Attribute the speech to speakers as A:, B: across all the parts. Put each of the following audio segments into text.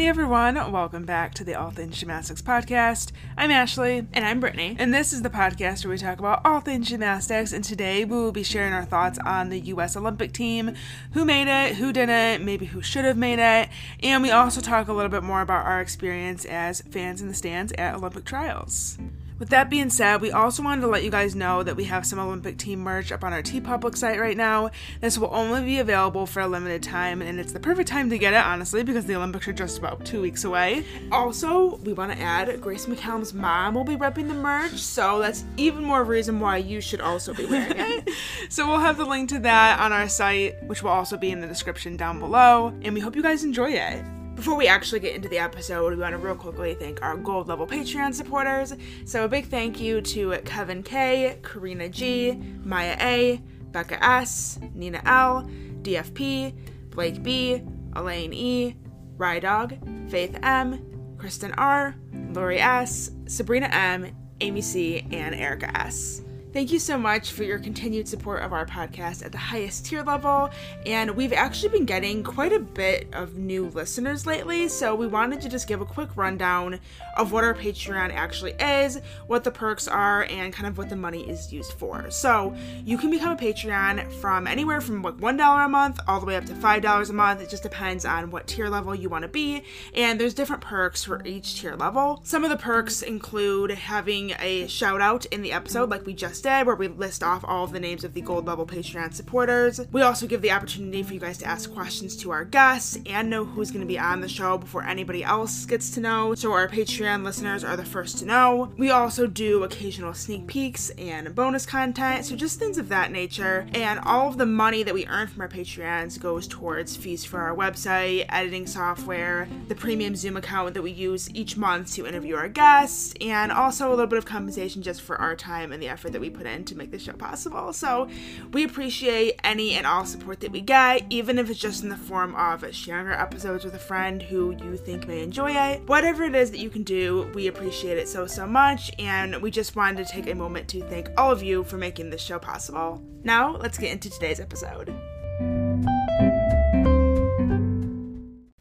A: Hey everyone, welcome back to the All Things Gymnastics podcast. I'm Ashley.
B: And I'm Brittany.
A: And this is the podcast where we talk about all things gymnastics. And today we will be sharing our thoughts on the U.S. Olympic team who made it, who didn't, maybe who should have made it. And we also talk a little bit more about our experience as fans in the stands at Olympic trials. With that being said, we also wanted to let you guys know that we have some Olympic team merch up on our TeePublic site right now. This will only be available for a limited time, and it's the perfect time to get it, honestly, because the Olympics are just about two weeks away. Also, we want to add Grace McCallum's mom will be repping the merch, so that's even more reason why you should also be wearing it. so we'll have the link to that on our site, which will also be in the description down below, and we hope you guys enjoy it. Before we actually get into the episode, we want to real quickly thank our gold level Patreon supporters. So, a big thank you to Kevin K, Karina G, Maya A, Becca S, Nina L, DFP, Blake B, Elaine E, Rydog, Faith M, Kristen R, Lori S, Sabrina M, Amy C, and Erica S. Thank you so much for your continued support of our podcast at the highest tier level. And we've actually been getting quite a bit of new listeners lately, so we wanted to just give a quick rundown of what our Patreon actually is, what the perks are, and kind of what the money is used for. So you can become a Patreon from anywhere from like $1 a month all the way up to $5 a month. It just depends on what tier level you want to be. And there's different perks for each tier level. Some of the perks include having a shout out in the episode, like we just did, where we list off all of the names of the gold level Patreon supporters. We also give the opportunity for you guys to ask questions to our guests and know who's going to be on the show before anybody else gets to know. So our Patreon listeners are the first to know. We also do occasional sneak peeks and bonus content, so just things of that nature. And all of the money that we earn from our Patreons goes towards fees for our website, editing software, the premium Zoom account that we use each month to interview our guests, and also a little bit of compensation just for our time and the effort that we put in to make this show possible. So we appreciate any and all support that we get, even if it's just in the form of sharing our episodes with a friend who you think may enjoy it. Whatever it is that you can do, we appreciate it so, so much. And we just wanted to take a moment to thank all of you for making this show possible. Now, let's get into today's episode.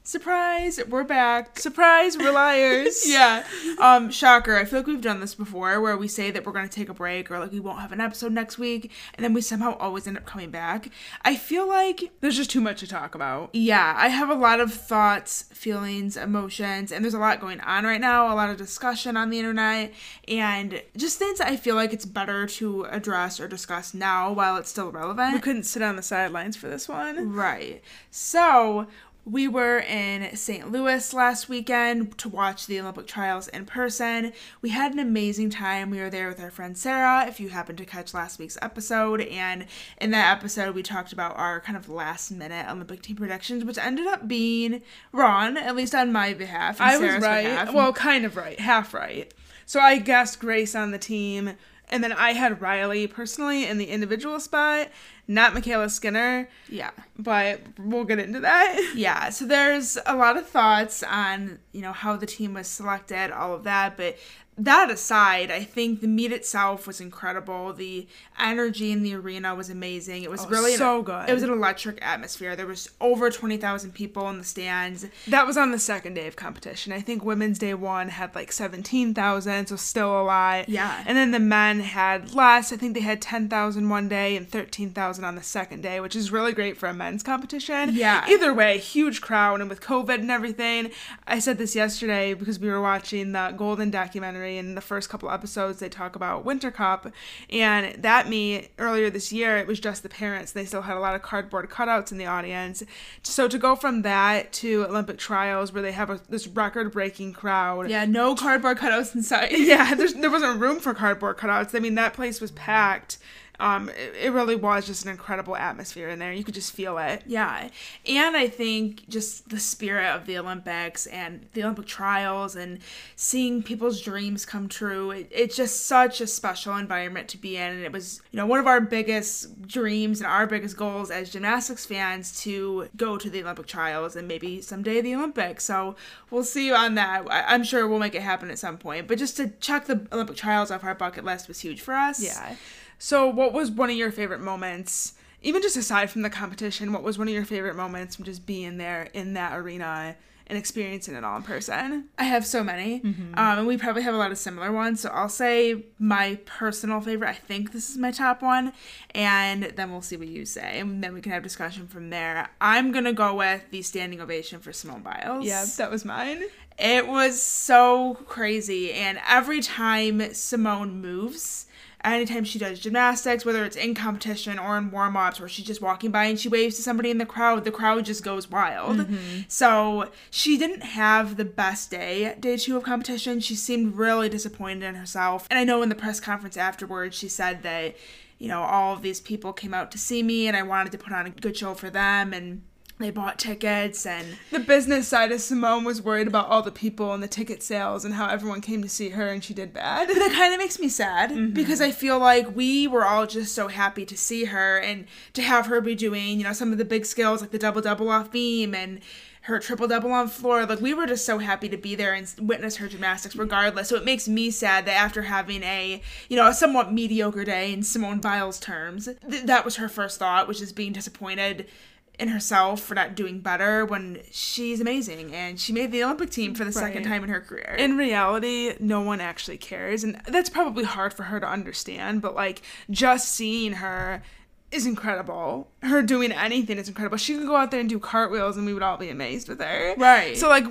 A: Surprise, we're back. Surprise, we're liars. yeah. Um, shocker. I feel like we've done this before where we say that we're gonna take a break or like we won't have an episode next week and then we somehow always end up coming back. I feel like there's just too much to talk about. Yeah, I have a lot of thoughts, feelings, emotions, and there's a lot going on right now, a lot of discussion on the internet, and just things I feel like it's better to address or discuss now while it's still relevant. We couldn't sit on the sidelines for this one. Right. So we were in St. Louis last weekend to watch the Olympic trials in person. We had an amazing time. We were there with our friend Sarah, if you happened to catch last week's episode. And in that episode, we talked about our kind of last minute Olympic team predictions, which ended up being wrong, at least on my behalf.
B: I Sarah's was right. Behalf. Well, kind of right, half right. So I guessed Grace on the team, and then I had Riley personally in the individual spot not MyKayla Skinner.
A: Yeah.
B: But we'll get into that.
A: Yeah. So there's a lot of thoughts on, you know, how the team was selected, all of that, but that aside, I think the meet itself was incredible. The energy in the arena was amazing. It was oh, really
B: so
A: an,
B: good.
A: It was an electric atmosphere. There was over twenty thousand people in the stands.
B: That was on the second day of competition. I think women's day one had like seventeen thousand, so still a lot.
A: Yeah.
B: And then the men had less. I think they had ten thousand one day and thirteen thousand on the second day, which is really great for a men's competition.
A: Yeah.
B: Either way, huge crowd, and with COVID and everything, I said this yesterday because we were watching the Golden documentary in the first couple episodes they talk about Winter Cup, and that me earlier this year it was just the parents. They still had a lot of cardboard cutouts in the audience. So to go from that to Olympic trials where they have a, this record-breaking crowd.
A: Yeah, no cardboard cutouts inside.
B: yeah, there wasn't room for cardboard cutouts. I mean, that place was packed um, it, it, really was just an incredible atmosphere in there. You could just feel it.
A: Yeah. And I think just the spirit of the Olympics and the Olympic trials and seeing people's dreams come true, it, it's just such a special environment to be in. And it was, you know, one of our biggest dreams and our biggest goals as gymnastics fans to go to the Olympic trials and maybe someday the Olympics. So we'll see you on that. I, am sure we'll make it happen at some point. But just to check the Olympic trials off our bucket list was huge for us.
B: Yeah. So, what was one of your favorite moments even just aside from the competition, what was one of your favorite moments from just being there in that arena and experiencing it all in person?
A: I have so many. Um, and we probably have a lot of similar ones. So I'll say my personal favorite. I think this is my top one. And then we'll see what you say. And then we can have discussion from there. I'm going to go with the standing ovation for Simone Biles.
B: Yeah, that was mine.
A: It was so crazy. And every time Simone moves, anytime she does gymnastics, whether it's in competition or in warm ups, where she's just walking by and she waves to somebody in the crowd, the crowd just goes wild. Mm-hmm. So she didn't have the best day, day two of competition. She seemed really disappointed in herself. And I know in the press conference afterwards, she said that, you know, all of these people came out to see me and I wanted to put on a good show for them. And they bought tickets and
B: The business side of Simone was worried about all the people and the ticket sales and how everyone came to see her and she did bad.
A: But that kind of makes me sad mm-hmm. because I feel like we were all just so happy to see her and to have her be doing, you know, some of the big skills like the double double off beam and her triple double on floor. Like we were just so happy to be there and witness her gymnastics regardless. So it makes me sad that after having a, you know, a somewhat mediocre day in Simone Biles terms, th- that was her first thought, which is being disappointed in herself for not doing better when she's amazing and she made the Olympic team for the second time in her career.
B: in reality, no one actually cares. And that's probably hard for her to understand, but like just seeing her is incredible. Her doing anything is incredible. She could go out there and do cartwheels and we would all be amazed with her.
A: Right.
B: So like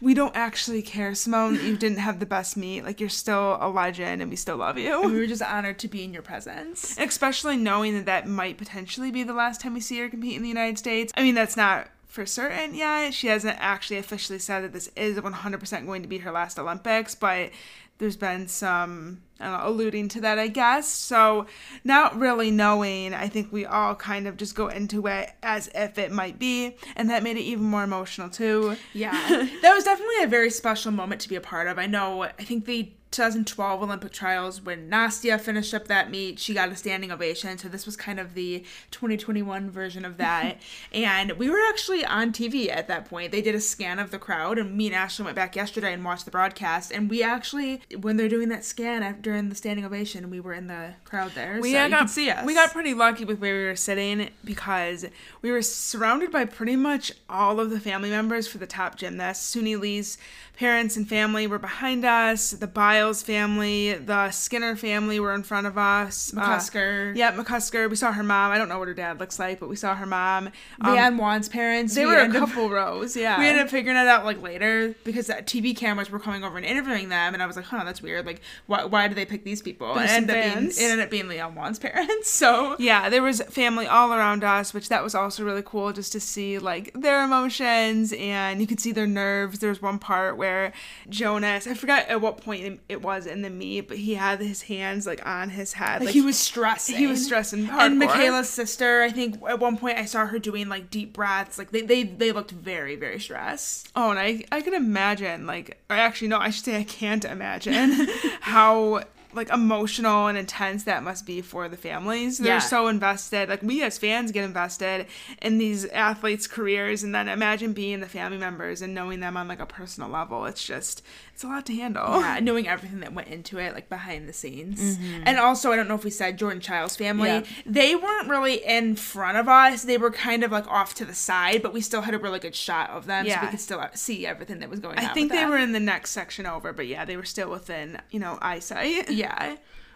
B: we don't actually care, Simone, you didn't have the best meet. Like you're still a legend and we still love you.
A: we were just honored to be in your presence.
B: especially knowing that that might potentially be the last time we see her compete in the United States. I mean, that's not for certain yet. She hasn't actually officially said that this is 100% going to be her last Olympics, but there's been some know, alluding to that, I guess. So, not really knowing, I think we all kind of just go into it as if it might be, and that made it even more emotional too.
A: Yeah. that was definitely a very special moment to be a part of. I know, I think the 2012 Olympic trials when Nastia finished up that meet, she got a standing ovation. So this was kind of the 2021 version of that. and we were actually on TV at that point. They did a scan of the crowd, and me and Ashley went back yesterday and watched the broadcast. And we actually, when they're doing that scan after, during the standing ovation, we were in the crowd there.
B: we
A: so you
B: got
A: see us.
B: we got pretty lucky with where we were sitting because we were surrounded by pretty much all of the family members for the top gymnasts. Suni Lee's parents and family were behind us. The Biles family, the Skinner family were in front of us. Uh,
A: McCusker.
B: yeah, McCusker. We saw her mom. I don't know what her dad looks like, but we saw her mom. Um,
A: Leanne Wong's parents.
B: they
A: we
B: were a
A: ended up-
B: couple rows. Yeah,
A: We ended up figuring it out like later because TV cameras were coming over and interviewing them, and I was like, "Huh, that's weird. Like, why, why do they pick these people?" And it ended, up being, it ended up being Leanne Wong's parents. So
B: yeah, there was family all around us, which that was also really cool just to see like their emotions and you could see their nerves. There was one part where Jonas, I forgot at what point it was in the meet, but he had his hands like on his head.
A: like, he was stressing.
B: he was stressing
A: And. MyKayla's sister, I think at one point I saw her doing like deep breaths. Like they they, they looked very very stressed.
B: Oh, and I I can imagine like or actually no, I should say I can't imagine how like emotional and intense that must be for the families. They're
A: Yeah.
B: so invested. Like we as fans get invested in these athletes' careers and then imagine being the family members and knowing them on like a personal level. It's just it's a lot to handle.
A: Yeah, knowing everything that went into it, like behind the scenes. And also, I don't know if we said Jordan Chiles's family.
B: Yeah.
A: They weren't really in front of us. They were kind of like off to the side, but we still had a really good shot of them, so
B: Yeah.
A: we could still uh, see everything that was going on.
B: I think they
A: them.
B: were in the next section over, but yeah, they were still within, you know, eyesight.
A: Yeah.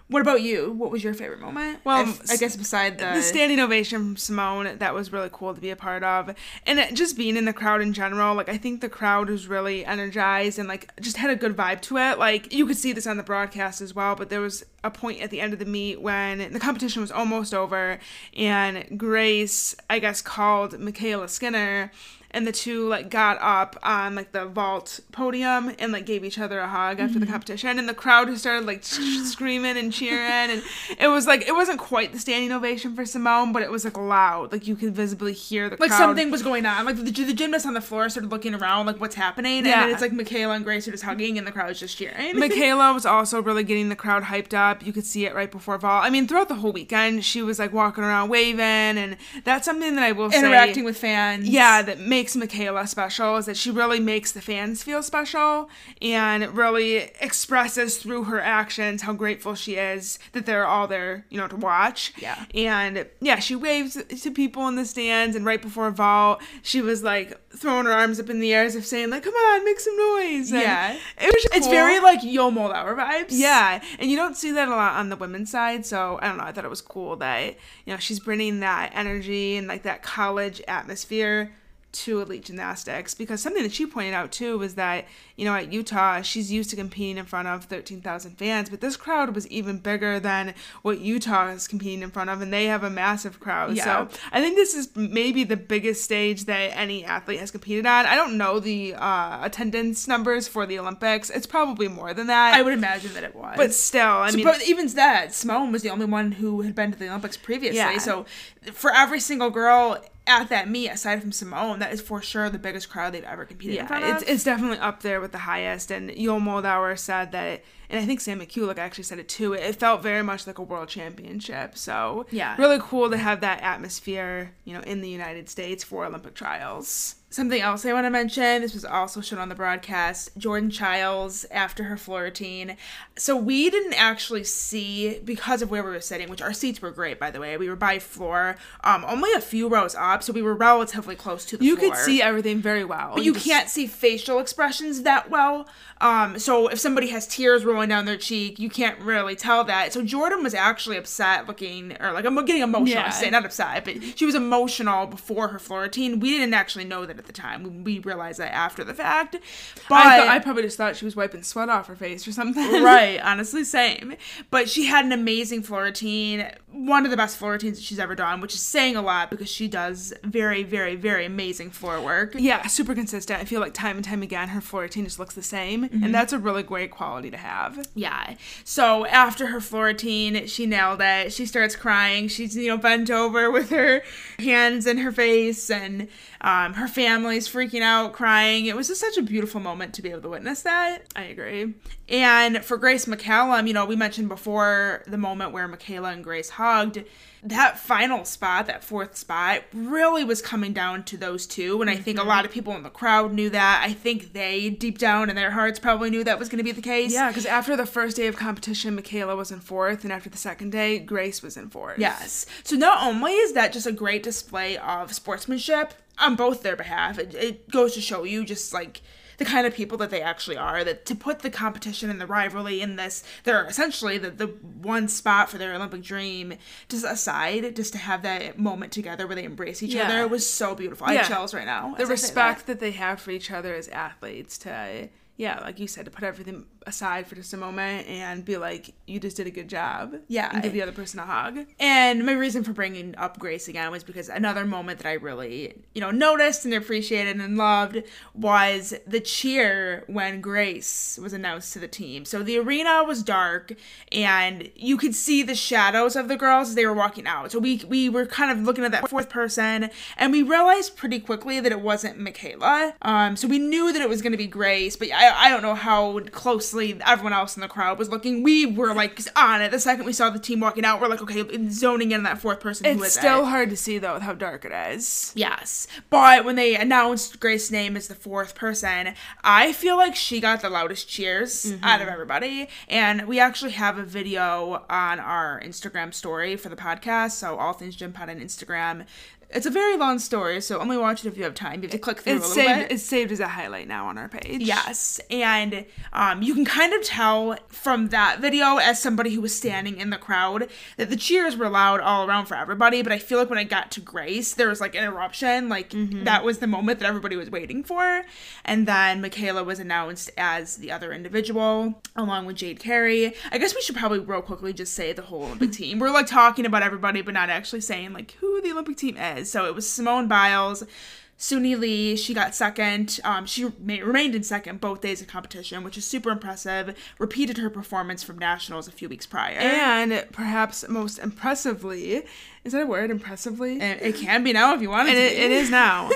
A: What about you? What was your favorite moment?
B: Well,
A: If- I guess beside the,
B: the standing ovation from Simone that was really cool to be a part of, and it, just being in the crowd in general. Like I think the crowd was really energized and like just had a good vibe to it. Like you could see this on the broadcast as well, but there was a point at the end of the meet when the competition was almost over, and Grace, I guess, called MyKayla Skinner. And the two like got up on like the vault podium and like gave each other a hug after the
A: Mm-hmm.
B: competition, and the crowd just started like screaming and cheering, and it was like it wasn't quite the standing ovation for Simone, but it was like loud, like you could visibly hear the
A: like
B: crowd.
A: something was going on. Like the, the gymnast on the floor started looking around, like what's happening,
B: Yeah.
A: and it's like MyKayla and Grace are just hugging, and the crowd's just cheering.
B: MyKayla was also really getting the crowd hyped up. You could see it right before vault. I mean, throughout the whole weekend, she was like walking around waving, and that's something that I will say
A: interacting with fans.
B: yeah that makes MyKayla special is that she really makes the fans feel special and really expresses through her actions how grateful she is that they're all there, you know, to watch.
A: Yeah.
B: And yeah, she waves to people in the stands and right before vault, she was like throwing her arms up in the air as if saying like, "Come on, make some noise." And
A: Yeah.
B: It was
A: It's
B: cool.
A: very like Yul Moldauer vibes.
B: Yeah, and you don't see that a lot on the women's side. So I don't know. I thought it was cool that you know she's bringing that energy and like that college atmosphere to elite gymnastics because something that she pointed out too was that you know at Utah she's used to competing in front of 13,000 fans but this crowd was even bigger than what Utah is competing in front of and they have a massive crowd
A: Yeah.
B: so I think this is maybe the biggest stage that any athlete has competed on I don't know the uh, attendance numbers for the Olympics it's probably more than that
A: I would imagine that it was.
B: but still, I
A: So,
B: mean,
A: even that, Simone was the only one who had been to the Olympics previously.
B: Yeah.
A: So for every single girl at that meet, aside from Simone, that is for sure the biggest crowd they've ever competed in front
B: yeah, it's, it's definitely up there with the highest. And Yul Moldauer said that, and I think Sam Mikulak actually said it too. It felt very much like a world championship. So
A: Yeah.
B: really cool to have that atmosphere, you know, in the United States for Olympic trials.
A: Something else I want to mention, this was also shown on the broadcast, Jordan Chiles after her floor routine. So we didn't actually see, because of where we were sitting, which our seats were great, by the way. We were by floor, um, only a few rows up, so we were relatively close to the floor.
B: You
A: floor.
B: could see everything very well.
A: But you
B: just-
A: can't see facial expressions that well. Um, so if somebody has tears rolling down their cheek, you can't really tell that. So Jordan was actually upset looking, or like I'm getting emotional.
B: Yeah.
A: I say not upset, but she was emotional before her floor routine. We didn't actually know that at the time. We, realized that after the fact. But
B: I, th- I probably just thought she was wiping sweat off her face or something.
A: right, honestly, same. But she had an amazing floor routine, one of the best floor routines that she's ever done, which is saying a lot because she does very, very, very amazing floor work.
B: Yeah, super consistent. I feel like time and time again her floor routine just looks the same, and that's a really great quality to have.
A: Yeah. So after her floor routine, she nailed it. She starts crying. She's, you know, bent over with her hands in her face, and um, her family's freaking out, crying. It was just such a beautiful moment to be able to witness that.
B: I agree.
A: And for Grace McCallum, you know, we mentioned before the moment where MyKayla and Grace hugged. That final spot, that fourth spot, really was coming down to those two. And I think a mm-hmm. lot of people in the crowd knew that. I think they, deep down in their hearts, probably knew that was going to be the case.
B: Yeah, because after the first day of competition, MyKayla was in fourth, and after the second day, Grace was in fourth.
A: Yes. So not only is that just a great display of sportsmanship on both their behalf, it, it goes to show you just like the kind of people that they actually are. That to put the competition and the rivalry in this, they're essentially the, the one spot for their Olympic dream just aside, just to have that moment together where they embrace each
B: Yeah.
A: other was so beautiful. I
B: Yeah.
A: have chills right now.
B: The
A: I
B: respect that. they have for each other as athletes to, yeah, like you said, to put everything aside for just a moment and be like, you just did a good job.
A: Yeah.
B: And give the other person a hug.
A: And my reason for bringing up Grace again was because another moment that I really, you know, noticed and appreciated and loved was the cheer when Grace was announced to the team. So the arena was dark and you could see the shadows of the girls as they were walking out. So we we were kind of looking at that fourth person and we realized pretty quickly that it wasn't MyKayla. Um so we knew that it was going to be Grace, but I I don't know how closely everyone else in the crowd was looking. We were like on it the second we saw the team walking out. We're like, okay, zoning in on that fourth person.
B: It's still
A: it?
B: hard to see, though, with how dark it is.
A: Yes. But when they announced Grace's name as the fourth person, I feel like she got the loudest cheers mm-hmm. out of everybody. And we actually have a video on our Instagram story for the podcast. So all things Gym Pod on Instagram. It's a very long story, so only watch it if you have time. You have to click through
B: It's
A: a little
B: saved,
A: bit.
B: it's saved as a highlight now on our page.
A: Yes, and um, you can kind of tell from that video, as somebody who was standing in the crowd, that the cheers were loud all around for everybody. But I feel like when I got to Grace, there was like an eruption. Like that was the moment that everybody was waiting for. And then MyKayla was announced as the other individual, along with Jade Carey. I guess we should probably real quickly just say the whole Olympic team. We're like talking about everybody, but not actually saying like who the Olympic team is. So it was Simone Biles. Suni Lee, she got second. Um, she ma- remained in second both days of competition, which is super impressive. Repeated her performance from nationals a few weeks prior.
B: And perhaps most impressively, is that a word? Impressively?
A: And it can be now if you want it to
B: it, it is now.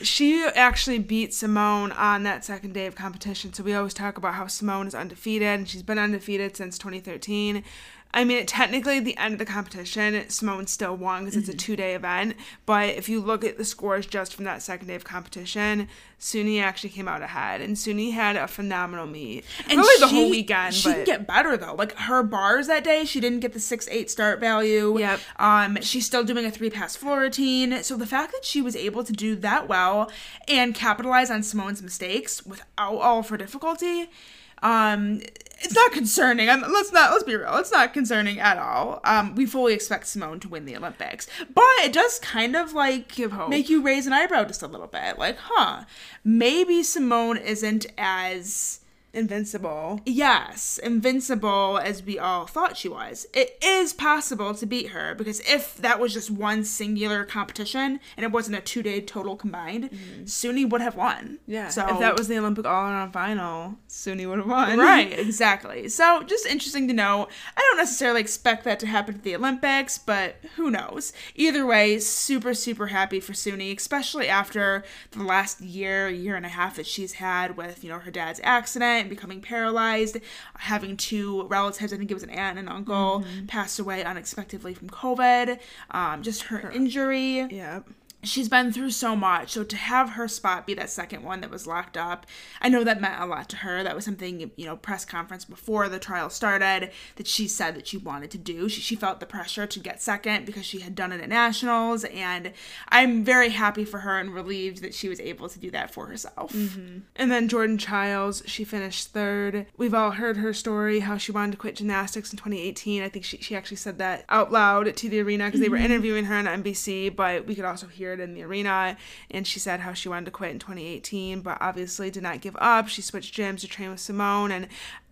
B: she actually beat Simone on that second day of competition. So we always talk about how Simone is undefeated, and she's been undefeated since 2013. I mean, technically, at the end of the competition, Simone still won because it's a two day event. But if you look at the scores just from that second day of competition, Suni actually came out ahead, and Suni had a phenomenal meet. And really, the whole weekend.
A: She
B: but...
A: can get better though. Like her bars that day, she didn't get the six eight start value.
B: Yep.
A: Um, she's still doing a three pass floor routine. So the fact that she was able to do that well and capitalize on Simone's mistakes without all of her difficulty um, it's not concerning. I'm, let's not let's be real. It's not concerning at all. Um, we fully expect Simone to win the Olympics, but it does kind of like
B: Give hope.
A: make you raise an eyebrow just a little bit. Like, huh? Maybe Simone isn't as
B: invincible.
A: Yes, invincible as we all thought she was. It is possible to beat her because if that was just one singular competition and it wasn't a two day total combined, mm-hmm. Suni would have won.
B: Yeah. So if that was the Olympic all around final, Suni would have won.
A: Right, exactly. So just interesting to know. I don't necessarily expect that to happen at the Olympics, but who knows? Either way, super, super happy for Suni, especially after the last year, year and a half that she's had with, you know, her dad's accident becoming paralyzed, having two relatives, I think it was an aunt and uncle, mm-hmm. pass away unexpectedly from COVID, um, just her, her injury.
B: Yeah
A: she's been through so much. So to have her spot be that second one that was locked up, I know that meant a lot to her. That was something, you know, press conference before the trial started that she said that she wanted to do. She, she felt the pressure to get second because she had done it at nationals. And I'm very happy for her and relieved that she was able to do that for herself.
B: Mm-hmm. And then Jordan Chiles, she finished third. We've all heard her story, how she wanted to quit gymnastics in 2018. I think she, she actually said that out loud to the arena because they were mm-hmm. interviewing her on NBC, but we could also hear in the arena. And she said how she wanted to quit in 2018, but obviously did not give up. She switched gyms to train with Simone. And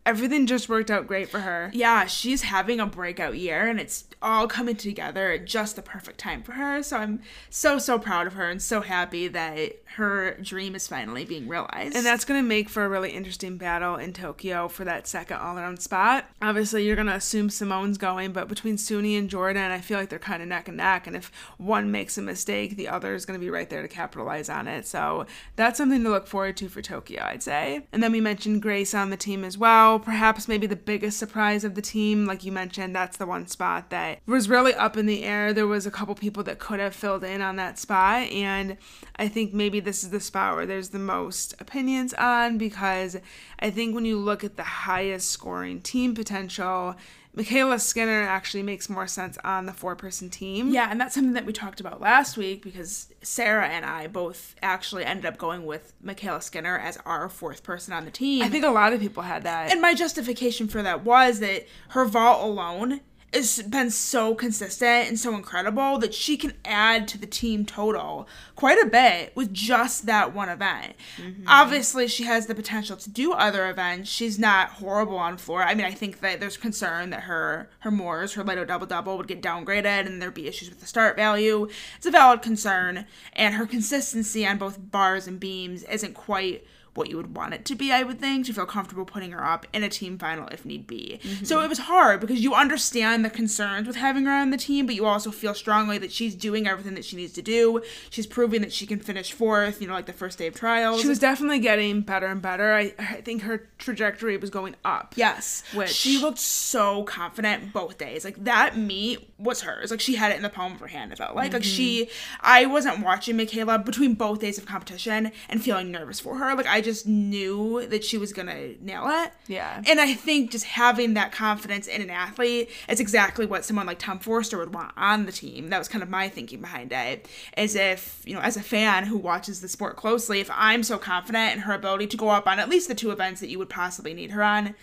B: everything just worked out great for her.
A: Yeah, she's having a breakout year and it's all coming together at just the perfect time for her. So I'm so, so proud of her and so happy that her dream is finally being realized.
B: And that's going to make for a really interesting battle in Tokyo for that second all around spot. Obviously, you're going to assume Simone's going, but between Suni and Jordan, I feel like they're kind of neck and neck. And if one makes a mistake, the other is going to be right there to capitalize on it. So that's something to look forward to for Tokyo, I'd say. And then we mentioned Grace on the team as well. Perhaps maybe the biggest surprise of the team, like you mentioned, that's the one spot that was really up in the air. There was a couple people that could have filled in on that spot. And I think maybe this is the spot where there's the most opinions on because I think when you look at the highest scoring team potential, MyKayla Skinner actually makes more sense on the four person team.
A: Yeah, and that's something that we talked about last week because Sarah and I both actually ended up going with MyKayla Skinner as our fourth person on the team.
B: I think a lot of people had that.
A: And my justification for that was that her vault alone has been so consistent and so incredible that she can add to the team total quite a bit with just that one event. Mm-hmm. Obviously, she has the potential to do other events. She's not horrible on floor. I mean, I think that there's concern that her her Moors, her layout double double would get downgraded and there'd be issues with the start value. It's a valid concern, and her consistency on both bars and beams isn't quite what you would want it to be, I would think, to feel comfortable putting her up in a team final if need be. Mm-hmm. So it was hard because you understand the concerns with having her on the team, but you also feel strongly that she's doing everything that she needs to do. She's proving that she can finish fourth, you know, like the first day of trials.
B: She was definitely getting better and better. I, I think her trajectory was going up.
A: Yes. Which she looked so confident both days. Like that meet was hers. Like she had it in the palm of her hand, it felt like. Mm-hmm. Like she I wasn't watching MyKayla between both days of competition and feeling nervous for her. Like I just knew that she was gonna nail it.
B: Yeah.
A: And I think just having that confidence in an athlete is exactly what someone like Tom Forster would want on the team. That was kind of my thinking behind it. As if, you know, as a fan who watches the sport closely, if I'm so confident in her ability to go up on at least the two events that you would possibly need her on,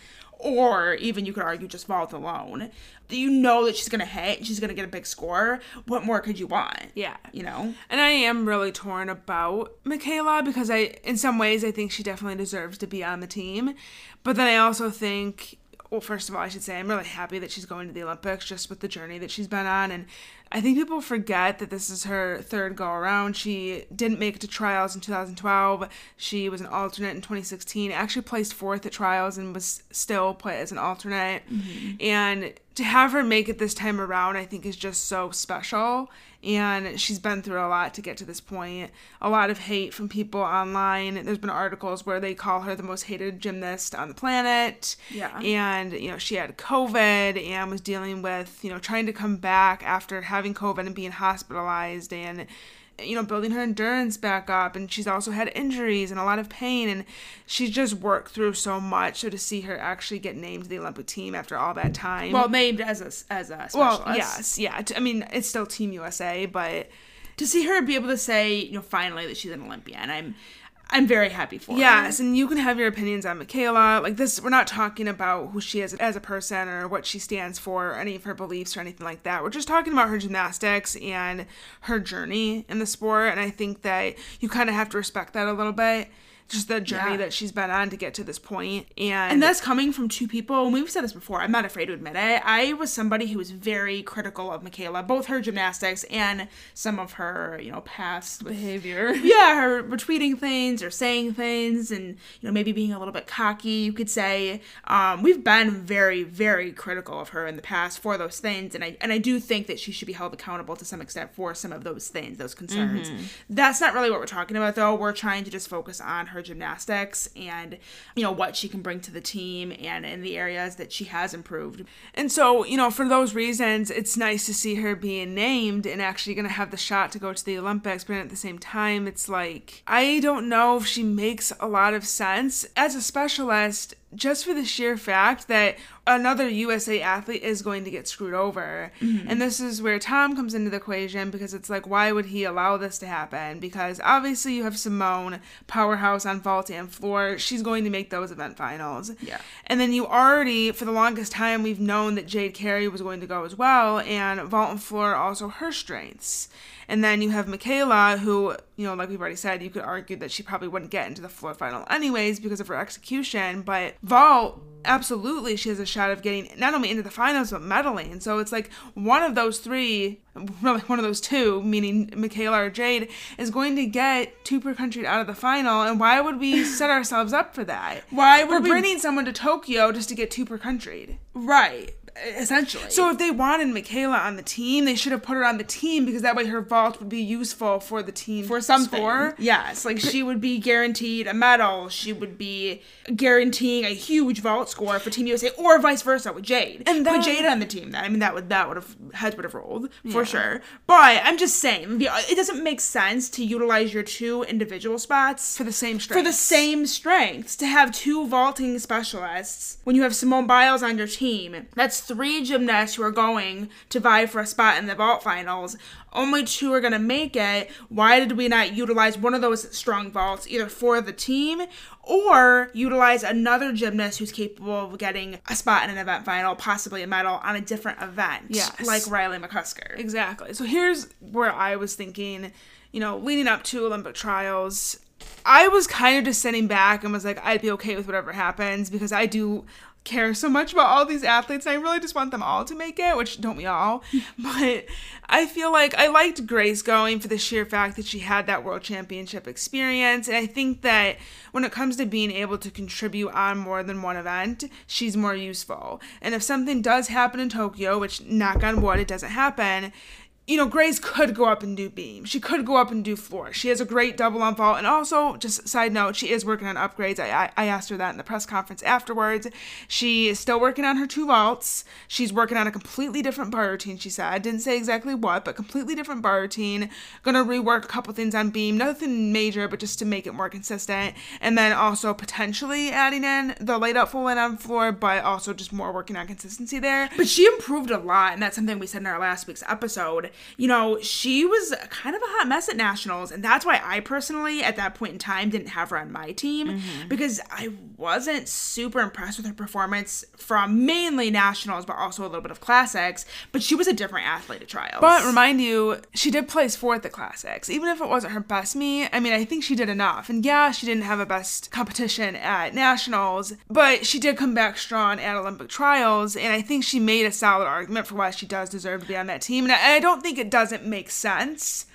A: or even you could argue just vault alone, you know that she's gonna hit, she's gonna get a big score. What more could you want?
B: Yeah,
A: you know.
B: And I am really torn about MyKayla because I, in some ways, I think she definitely deserves to be on the team, but then I also think well, first of all, I should say I'm really happy that she's going to the Olympics just with the journey that she's been on. And I think people forget that this is her third go around. She didn't make it to trials in 2012. She was an alternate in 2016. Actually placed fourth at trials and was still put as an alternate. Mm-hmm. And to have her make it this time around, I think is just so special. And she's been through a lot to get to this point. A lot of hate from people online. There's been articles where they call her the most hated gymnast on the planet.
A: Yeah.
B: And, you know, she had COVID and was dealing with, you know, trying to come back after having COVID and being hospitalized and you know, building her endurance back up. And she's also had injuries and a lot of pain. And she's just worked through so much. So to see her actually get named to the Olympic team after all that time.
A: Well, named as a, as a specialist.
B: Well, yes, yeah. I mean, it's still Team USA, but
A: to see her be able to say, you know, finally that she's an Olympian, and I'm I'm very happy for
B: yes, and you can have your opinions on MyKayla. Like this, we're not talking about who she is as a person or what she stands for, or any of her beliefs or anything like that. We're just talking about her gymnastics and her journey in the sport. And I think that you kind of have to respect that a little bit just the journey yeah. that she's been on to get to this point. And
A: and that's coming from two people and we've said this before i'm not afraid to admit it. I was somebody who was very critical of michaela both her gymnastics and some of her you know past
B: behavior.
A: Yeah her retweeting things or saying things and you know maybe being a little bit cocky you could say. Um, we've been very very critical of her in the past for those things and i and i do think that she should be held accountable to some extent for some of those things those concerns. Mm-hmm. that's not really what we're talking about though. We're trying to just focus on her gymnastics and you know what she can bring to the team and in the areas that she has improved.
B: And so, you know, for those reasons, it's nice to see her being named and actually going to have the shot to go to the Olympics, but at the same time, it's like I don't know if she makes a lot of sense as a specialist just for the sheer fact that another USA athlete is going to get screwed over. Mm-hmm. And this is where Tom comes into the equation because it's like, why would he allow this to happen? Because obviously you have Simone, powerhouse on vault and floor. She's going to make those event finals.
A: Yeah.
B: And then you already, for the longest time, we've known that Jade Carey was going to go as well, and vault and floor are also her strengths. And then you have MyKayla, who, you know, like we've already said, you could argue that she probably wouldn't get into the floor final anyways because of her execution. But vault, absolutely, she has a shot of getting not only into the finals, but medaling. And so it's like one of those three, really one of those two, meaning MyKayla or Jade, is going to get two per country out of the final. And why would we set ourselves up for that?
A: Why would
B: We're we... bringing someone to Tokyo just to get two per country?
A: Right essentially.
B: So if they wanted MyKayla on the team, they should have put her on the team because that way her vault would be useful for the team
A: for something. Score. Yes, like she would be guaranteed a medal. She would be guaranteeing a huge vault score for Team USA, or vice versa with Jade. And then, put Jade on the team. Then I mean that would that would have heads would have rolled for yeah. sure. But I'm just saying, it doesn't make sense to utilize your two individual spots
B: for the same strengths.
A: for the same strengths to have two vaulting specialists when you have Simone Biles on your team. That's three gymnasts who are going to vie for a spot in the vault finals. Only two are going to make it. Why did we not utilize one of those strong vaults either for the team or utilize another gymnast who's capable of getting a spot in an event final, possibly a medal on a different event?
B: Yes.
A: Like Riley McCusker.
B: Exactly. So here's where I was thinking, you know, leading up to Olympic trials, I was kind of just sitting back and was like, I'd be okay with whatever happens because I do care so much about all these athletes and I really just want them all to make it, which don't we all? but I feel like I liked Grace going for the sheer fact that she had that world championship experience. And I think that when it comes to being able to contribute on more than one event, she's more useful. And if something does happen in Tokyo, which knock on wood, it doesn't happen, you know, Grace could go up and do beam. She could go up and do floor. She has a great double on vault. And also, just side note, she is working on upgrades. I, I, asked her that in the press conference afterwards. She is still working on her two vaults. She's working on a completely different bar routine, she said. Didn't say exactly what, but completely different bar routine. Gonna rework a couple things on beam. Nothing major, but just to make it more consistent. And then also potentially adding in the laid out full in on floor, but also just more working on consistency there.
A: But she improved a lot, and that's something we said in our last week's episode you know, she was kind of a hot mess at nationals. And that's why I personally, at that point in time, didn't have her on my team mm-hmm. because I wasn't super impressed with her performance from mainly nationals, but also a little bit of classics. But she was a different athlete at trials.
B: But remind you, she did place fourth at classics. Even if it wasn't her best meet, I mean, I think she did enough. And yeah, she didn't have a best competition at nationals, but she did come back strong at Olympic trials. And I think she made a solid argument for why she does deserve to be on that team. And I, I don't think it doesn't make sense.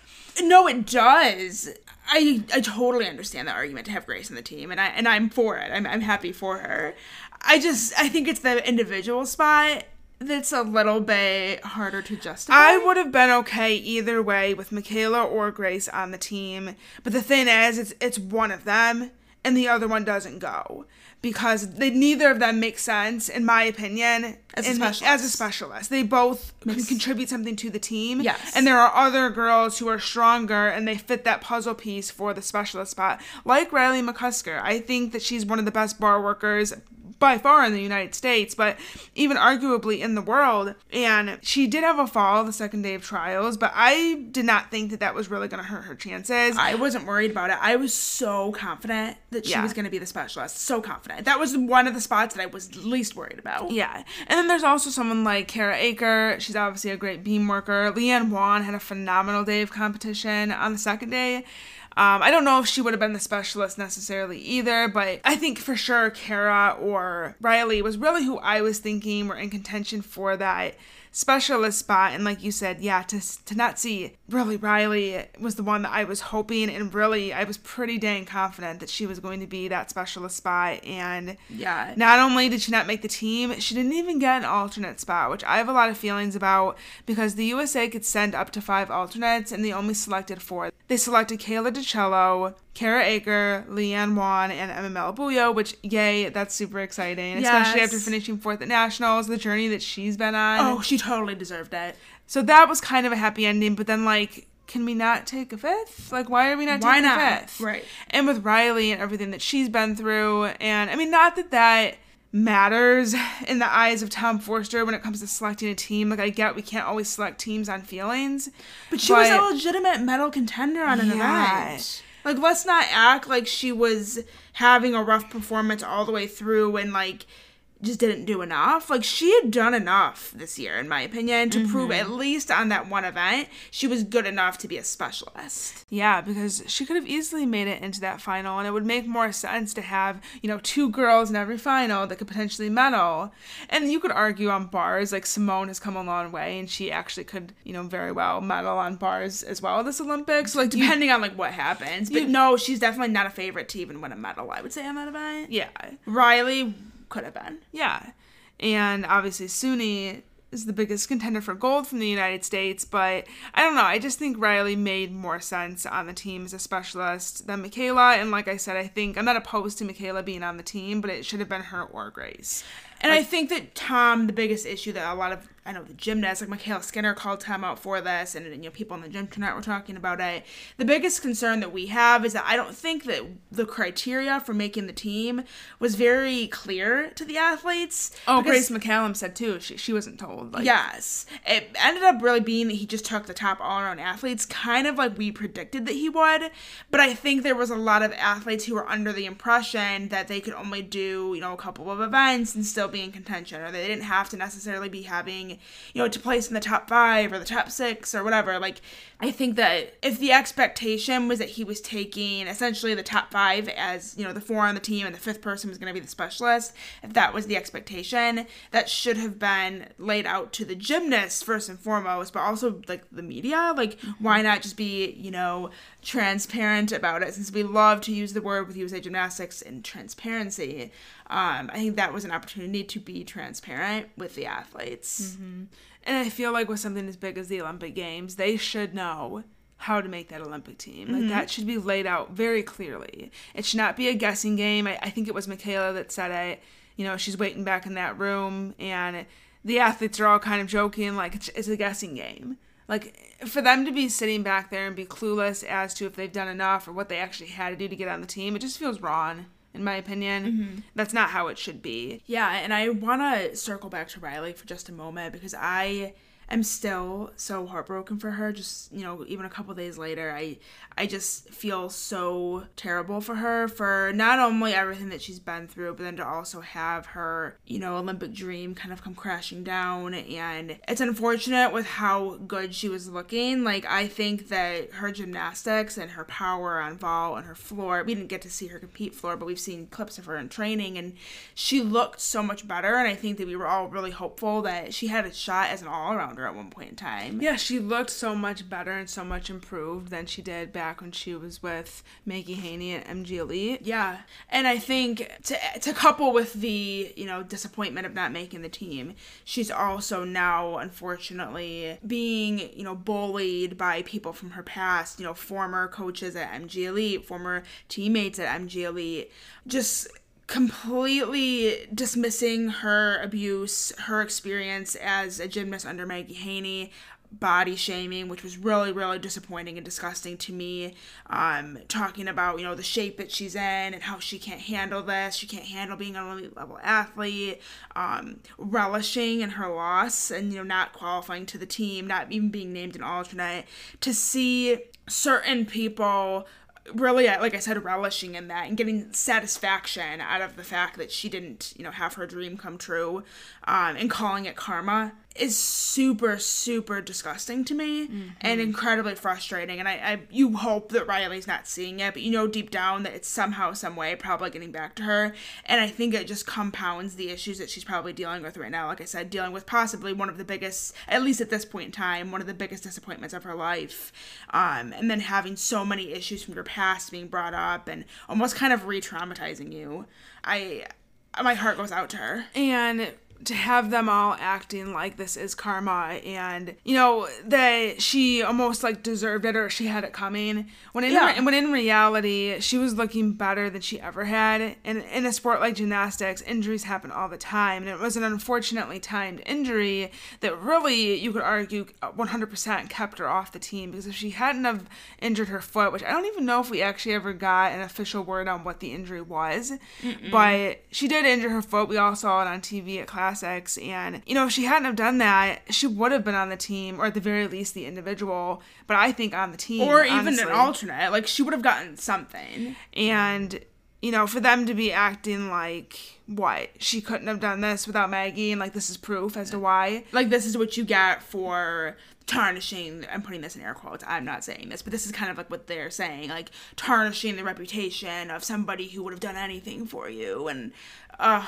A: No, it does. I I totally understand the argument to have Grace on the team, and I and I'm for it. I'm I'm happy for her. I just I think it's the individual spot that's a little bit harder to justify.
B: I would have been okay either way with MyKayla or Grace on the team, but the thing is, it's it's one of them, and the other one doesn't go because they neither of them make sense in my opinion
A: as a
B: in-
A: specialist.
B: as a specialist they both can
A: Makes-
B: contribute something to the team
A: Yes.
B: and there are other girls who are stronger and they fit that puzzle piece for the specialist spot like riley mccusker i think that she's one of the best bar workers by far in the United States, but even arguably in the world. And she did have a fall the second day of trials, but I did not think that that was really going to hurt her chances.
A: I wasn't worried about it. I was so confident that she
B: Yeah.
A: was going to be the specialist. So confident. That was one of the spots that I was least worried about.
B: Yeah. And then there's also someone like Kara Eaker. She's obviously a great beam worker. Leanne Wong had a phenomenal day of competition on the second day. Um, I don't know if she would have been the specialist necessarily either, but I think for sure Kara or Riley was really who I was thinking were in contention for that specialist spot. And like you said, yeah, to, to not see really Riley was the one that I was hoping, and really I was pretty dang confident that she was going to be that specialist spot. And
A: Yeah.
B: not only did she not make the team, she didn't even get an alternate spot, which I have a lot of feelings about because the USA could send up to five alternates and they only selected four. They selected Kayla DiCello, Kara Eaker, Leanne Wong, and Emma Malabuyo, which, yay, that's super exciting, especially after finishing fourth at Nationals, the journey that she's been on.
A: Oh, she totally deserved it.
B: So that was kind of a happy ending, but then, like, can we not take a fifth? Like, why are we not
A: Why
B: taking
A: not?
B: a fifth?
A: Right.
B: And with Riley and everything that she's been through, and I mean, not that that matters in the eyes of Tom Forster when it comes to selecting a team. Like, I get we can't always select teams on feelings,
A: But she was a legitimate medal contender on an
B: Yeah.
A: event. Like, let's not act like she was having a rough performance all the way through and, like, just didn't do enough. Like, she had done enough this year, in my opinion, to prove
B: Mm-hmm.
A: at least on that one event she was good enough to be a specialist.
B: Yeah, because she could have easily made it into that final, and it would make more sense to have, you know, two girls in every final that could potentially medal. And you could argue on bars, like Simone has come a long way, and she actually could, you know, very well medal on bars as well this Olympics. Like, you-
A: Depending on, like, what happens. But
B: You-
A: no, she's definitely not a favorite to even win a medal, I would say, on that event.
B: yeah,
A: Riley could have been.
B: yeah. And obviously, Suni is the biggest contender for gold from the United States, but I don't know. I just think Riley made more sense on the team as a specialist than MyKayla. And like I said, I think I'm not opposed to MyKayla being on the team, but it should have been her or Grace.
A: And I think that Tom, the biggest issue that a lot of I know the gymnasts, like MyKayla Skinner, called Tom out for this, and you know people on the Gymternet were talking about it. The biggest concern that we have is that I don't think that the criteria for making the team was very clear to the athletes.
B: Oh, Grace McCallum said too. She she wasn't told. Like,
A: yes. It ended up really being that he just took the top all around athletes, kind of like we predicted that he would. But I think there was a lot of athletes who were under the impression that they could only do, you know, a couple of events and still be in contention, or they didn't have to necessarily be having, you know, to place in the top five or the top six or whatever. Like, I think that if the expectation was that he was taking essentially the top five as, you know, the four on the team and the fifth person was going to be the specialist, if that was the expectation, that should have been laid out to the gymnasts first and foremost, but also like the media. Like, mm-hmm. why not just be, you know, transparent about it since we love to use the word with USA Gymnastics and transparency. Um, I think that was an opportunity to be transparent with the athletes.
B: And I feel like with something as big as the Olympic Games, they should know how to make that Olympic team. Like that should be laid out very clearly. It should not be a guessing game. I, I think it was MyKayla that said it. You know, she's waiting back in that room, and the athletes are all kind of joking, like it's, it's a guessing game. Like for them to be sitting back there and be clueless as to if they've done enough or what they actually had to do to get on the team, it just feels wrong, in my opinion. Mm-hmm. That's not how it should be.
A: Yeah, and I want to circle back to Riley for just a moment because I am still so heartbroken for her. Just you know, even a couple days later, I I just feel so terrible for her for not only everything that she's been through, but then to also have her you know Olympic dream kind of come crashing down. And it's unfortunate with how good she was looking. Like I think that her gymnastics and her power on vault and her floor. We didn't get to see her compete floor, but we've seen clips of her in training, and she looked so much better. And I think that we were all really hopeful that she had a shot as an all at one point in time.
B: Yeah, she looked so much better and so much improved than she did back when she was with Maggie Haney at MG Elite.
A: Yeah, and I think to to couple with the you know disappointment of not making the team, she's also now unfortunately being you know bullied by people from her past. You know, former coaches at MG Elite, former teammates at MG Elite, just completely dismissing her abuse, her experience as a gymnast under Maggie Haney, body shaming, which was really, really disappointing and disgusting to me. Um, talking about, you know, the shape that she's in and how she can't handle this. She can't handle being an elite level athlete. Um, relishing in her loss and, you know, not qualifying to the team, not even being named an alternate. To see certain people really like i said relishing in that and getting satisfaction out of the fact that she didn't you know have her dream come true um, and calling it karma is super super disgusting to me mm-hmm. and incredibly frustrating. And I, I you hope that riley's not seeing it but you know deep down that it's somehow some way probably getting back to her. And i think it just compounds the issues that she's probably dealing with right now. Like i said dealing with possibly one of the biggest at least at this point in time one of the biggest disappointments of her life. Um, and then having so many issues from your past being brought up and almost kind of re-traumatizing you. I my heart goes out to her.
B: And to have them all acting like this is karma and you know that she almost like deserved it or she had it coming. When in yeah. re- when in reality she was looking better than she ever had. And in a sport like gymnastics injuries happen all the time. And it was an unfortunately timed injury that really you could argue 100% kept her off the team. Because if she hadn't have injured her foot which I don't even know if we actually ever got an official word on what the injury was Mm-mm. but she did injure her foot. We all saw it on TV at class classics. And, you know, if she hadn't have done that, she would have been on the team, or at the very least the individual, but I think on the team.
A: Or even honestly. an alternate. Like, she would have gotten something.
B: And, you know, for them to be acting like what she couldn't have done this without Maggie, and like this is proof as to why.
A: Like this is what you get for tarnishing. I'm putting this in air quotes. I'm not saying this, but this is kind of like what they're saying, like tarnishing the reputation of somebody who would have done anything for you, and uh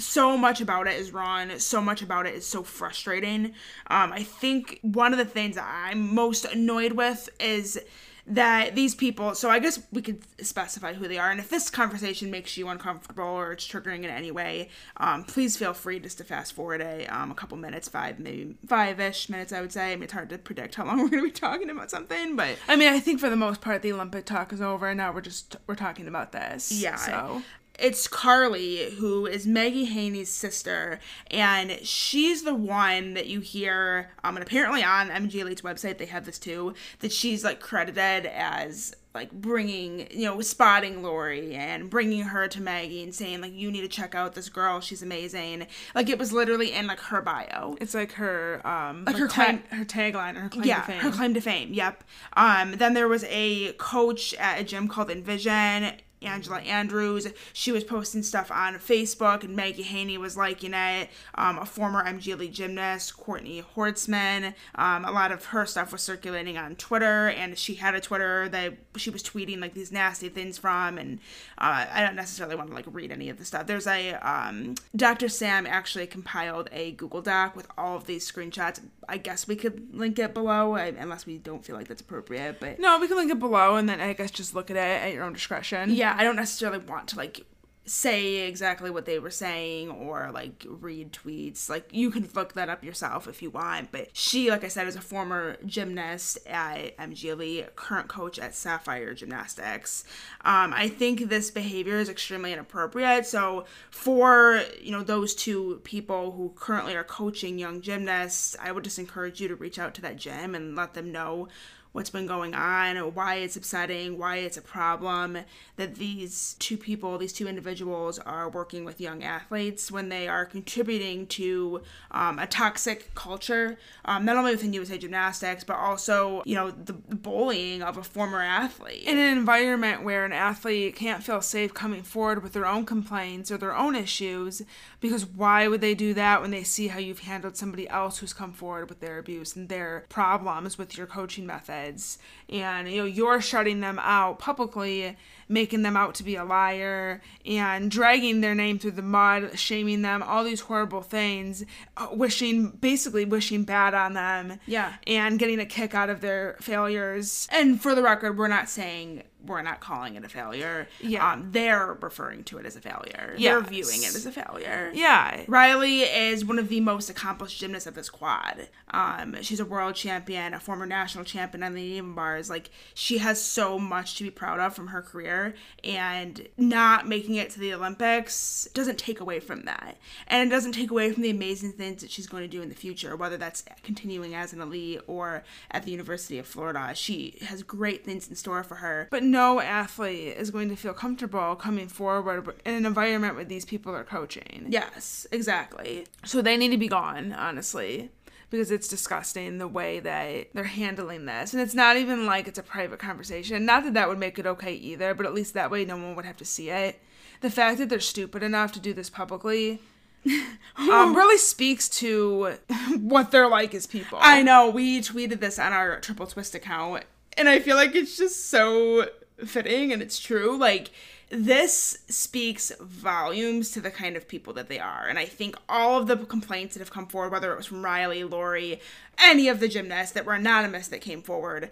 A: so much about it is wrong. So much about it is so frustrating. Um, I think one of the things that I'm most annoyed with is that these people so i guess we could specify who they are. And if this conversation makes you uncomfortable or it's triggering in any way um, please feel free just to fast forward a, um, a couple minutes five maybe five-ish minutes i would say. I mean, it's hard to predict how long we're going to be talking about something but
B: i mean i think for the most part the olympic talk is over. And now we're just we're talking about this.
A: Yeah so it's Carly, who is Maggie Haney's sister, and she's the one that you hear. Um, and apparently on MG Elite's website they have this too. That she's like credited as like bringing, you know, spotting Laurie and bringing her to Maggie and saying like you need to check out this girl. She's amazing. Like it was literally in like her bio.
B: It's like her um like her claim, her tagline or her claim
A: yeah,
B: to fame.
A: her claim to fame. Yep. Um. Then there was a coach at a gym called Envision Angela Andrews. She was posting stuff on Facebook, and Maggie Haney was liking it. Um, a former MG Elite gymnast, Courtney Hortzman. Um, a lot of her stuff was circulating on Twitter, and she had a Twitter that she was tweeting like these nasty things from. And uh, I don't necessarily want to like read any of the stuff. There's a um, Dr. Sam actually compiled a Google Doc with all of these screenshots. I guess we could link it below, unless we don't feel like that's appropriate. But
B: no, we can link it below, and then I guess just look at it at your own discretion.
A: Yeah, I don't necessarily want to like say exactly what they were saying or like read tweets. Like you can look that up yourself if you want. But she, like I said, is a former gymnast at MG Elite, current coach at Sapphire Gymnastics. Um, I think this behavior is extremely inappropriate. So for you know those two people who currently are coaching young gymnasts, I would just encourage you to reach out to that gym and let them know what's been going on, why it's upsetting, why it's a problem that these two people, these two individuals, are working with young athletes when they are contributing to um, a toxic culture, um, not only within USA Gymnastics, but also, you know, the bullying of a former athlete.
B: In an environment where an athlete can't feel safe coming forward with their own complaints or their own issues, because why would they do that when they see how you've handled somebody else who's come forward with their abuse and their problems with your coaching method? Kids and you know you're shutting them out publicly making them out to be a liar and dragging their name through the mud shaming them all these horrible things uh, wishing basically wishing bad on them
A: Yeah.
B: and getting a kick out of their failures
A: And for the record, we're not saying we're not calling it a failure.
B: Yeah.
A: Um, they're referring to it as a failure.
B: Yes.
A: They're viewing it as a failure.
B: yeah
A: Riley is one of the most accomplished gymnasts of this quad. Um, she's a world champion, a former national champion on the uneven bars. Like she has so much to be proud of from her career, and not making it to the Olympics doesn't take away from that, and it doesn't take away from the amazing things that she's going to do in the future, whether that's continuing as an elite or at the University of Florida. She has great things in store for her.
B: but no athlete is going to feel comfortable coming forward in an environment where these people are coaching
A: Yes, exactly.
B: So they need to be gone, honestly, because it's disgusting the way that they're handling this. And it's not even like it's a private conversation. Not that that would make it okay either, but at least that way no one would have to see it. The fact that they're stupid enough to do this publicly um, really speaks to what they're like as people.
A: I know we tweeted this on our Triple Twist account, and I feel like it's just so fitting and it's true. Like, this speaks volumes to the kind of people that they are. And I think all of the complaints that have come forward, whether it was from Riley, Laurie, any of the gymnasts that were anonymous that came forward,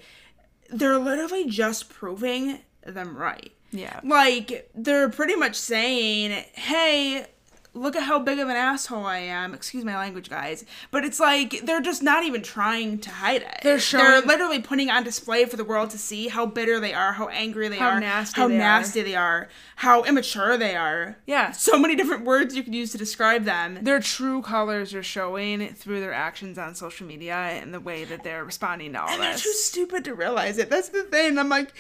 A: they're literally just proving them right.
B: Yeah.
A: Like, they're pretty much saying, hey, look at how big of an asshole I am. Excuse my language, guys. But it's like, they're just not even trying to hide it.
B: They're
A: They're literally putting on display for the world to see how bitter they are, how angry they
B: How
A: are,
B: nasty
A: how
B: they are.
A: nasty they are, how immature they are.
B: Yeah.
A: So many different words you could use to describe them.
B: Their true colors are showing through their actions on social media and the way that they're responding to all
A: And they're too stupid to realize it. That's the thing. I'm like,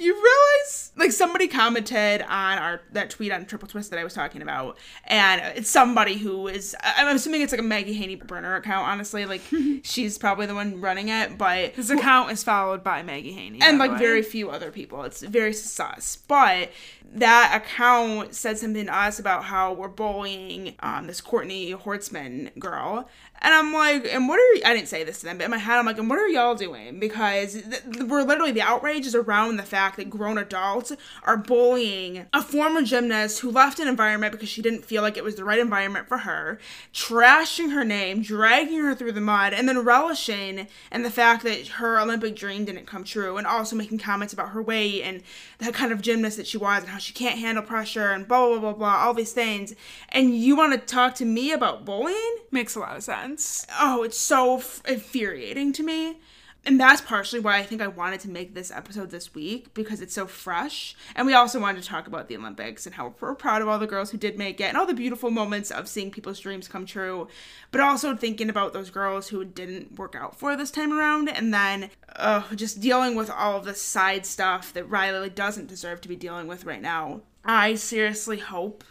A: you realize? Like somebody commented on our that tweet on Triple Twist that I was talking about, and it's somebody who is. I'm assuming it's like a Maggie Haney burner account. Honestly, like she's probably the one running it, but
B: His account is followed by Maggie Haney.
A: and like
B: way.
A: very few other people. It's very sus. But that account said something to us about how we're bullying um, this Courtney Hortzman girl. And I'm like, and what are you, I didn't say this to them, but in my head, I'm like, and what are y'all doing? Because th- we're literally, the outrage is around the fact that grown adults are bullying a former gymnast who left an environment because she didn't feel like it was the right environment for her, trashing her name, dragging her through the mud, and then relishing in the fact that her Olympic dream didn't come true, and also making comments about her weight and the kind of gymnast that she was and how she can't handle pressure and blah, blah, blah, blah, all these things. And you want to talk to me about bullying?
B: makes a lot of sense.
A: Oh, it's so f- infuriating to me. And that's partially why I think I wanted to make this episode this week because it's so fresh. And we also wanted to talk about the Olympics and how we're proud of all the girls who did make it and all the beautiful moments of seeing people's dreams come true. But also thinking about those girls who didn't work out for this time around and then uh, just dealing with all of the side stuff that Riley doesn't deserve to be dealing with right now. I seriously hope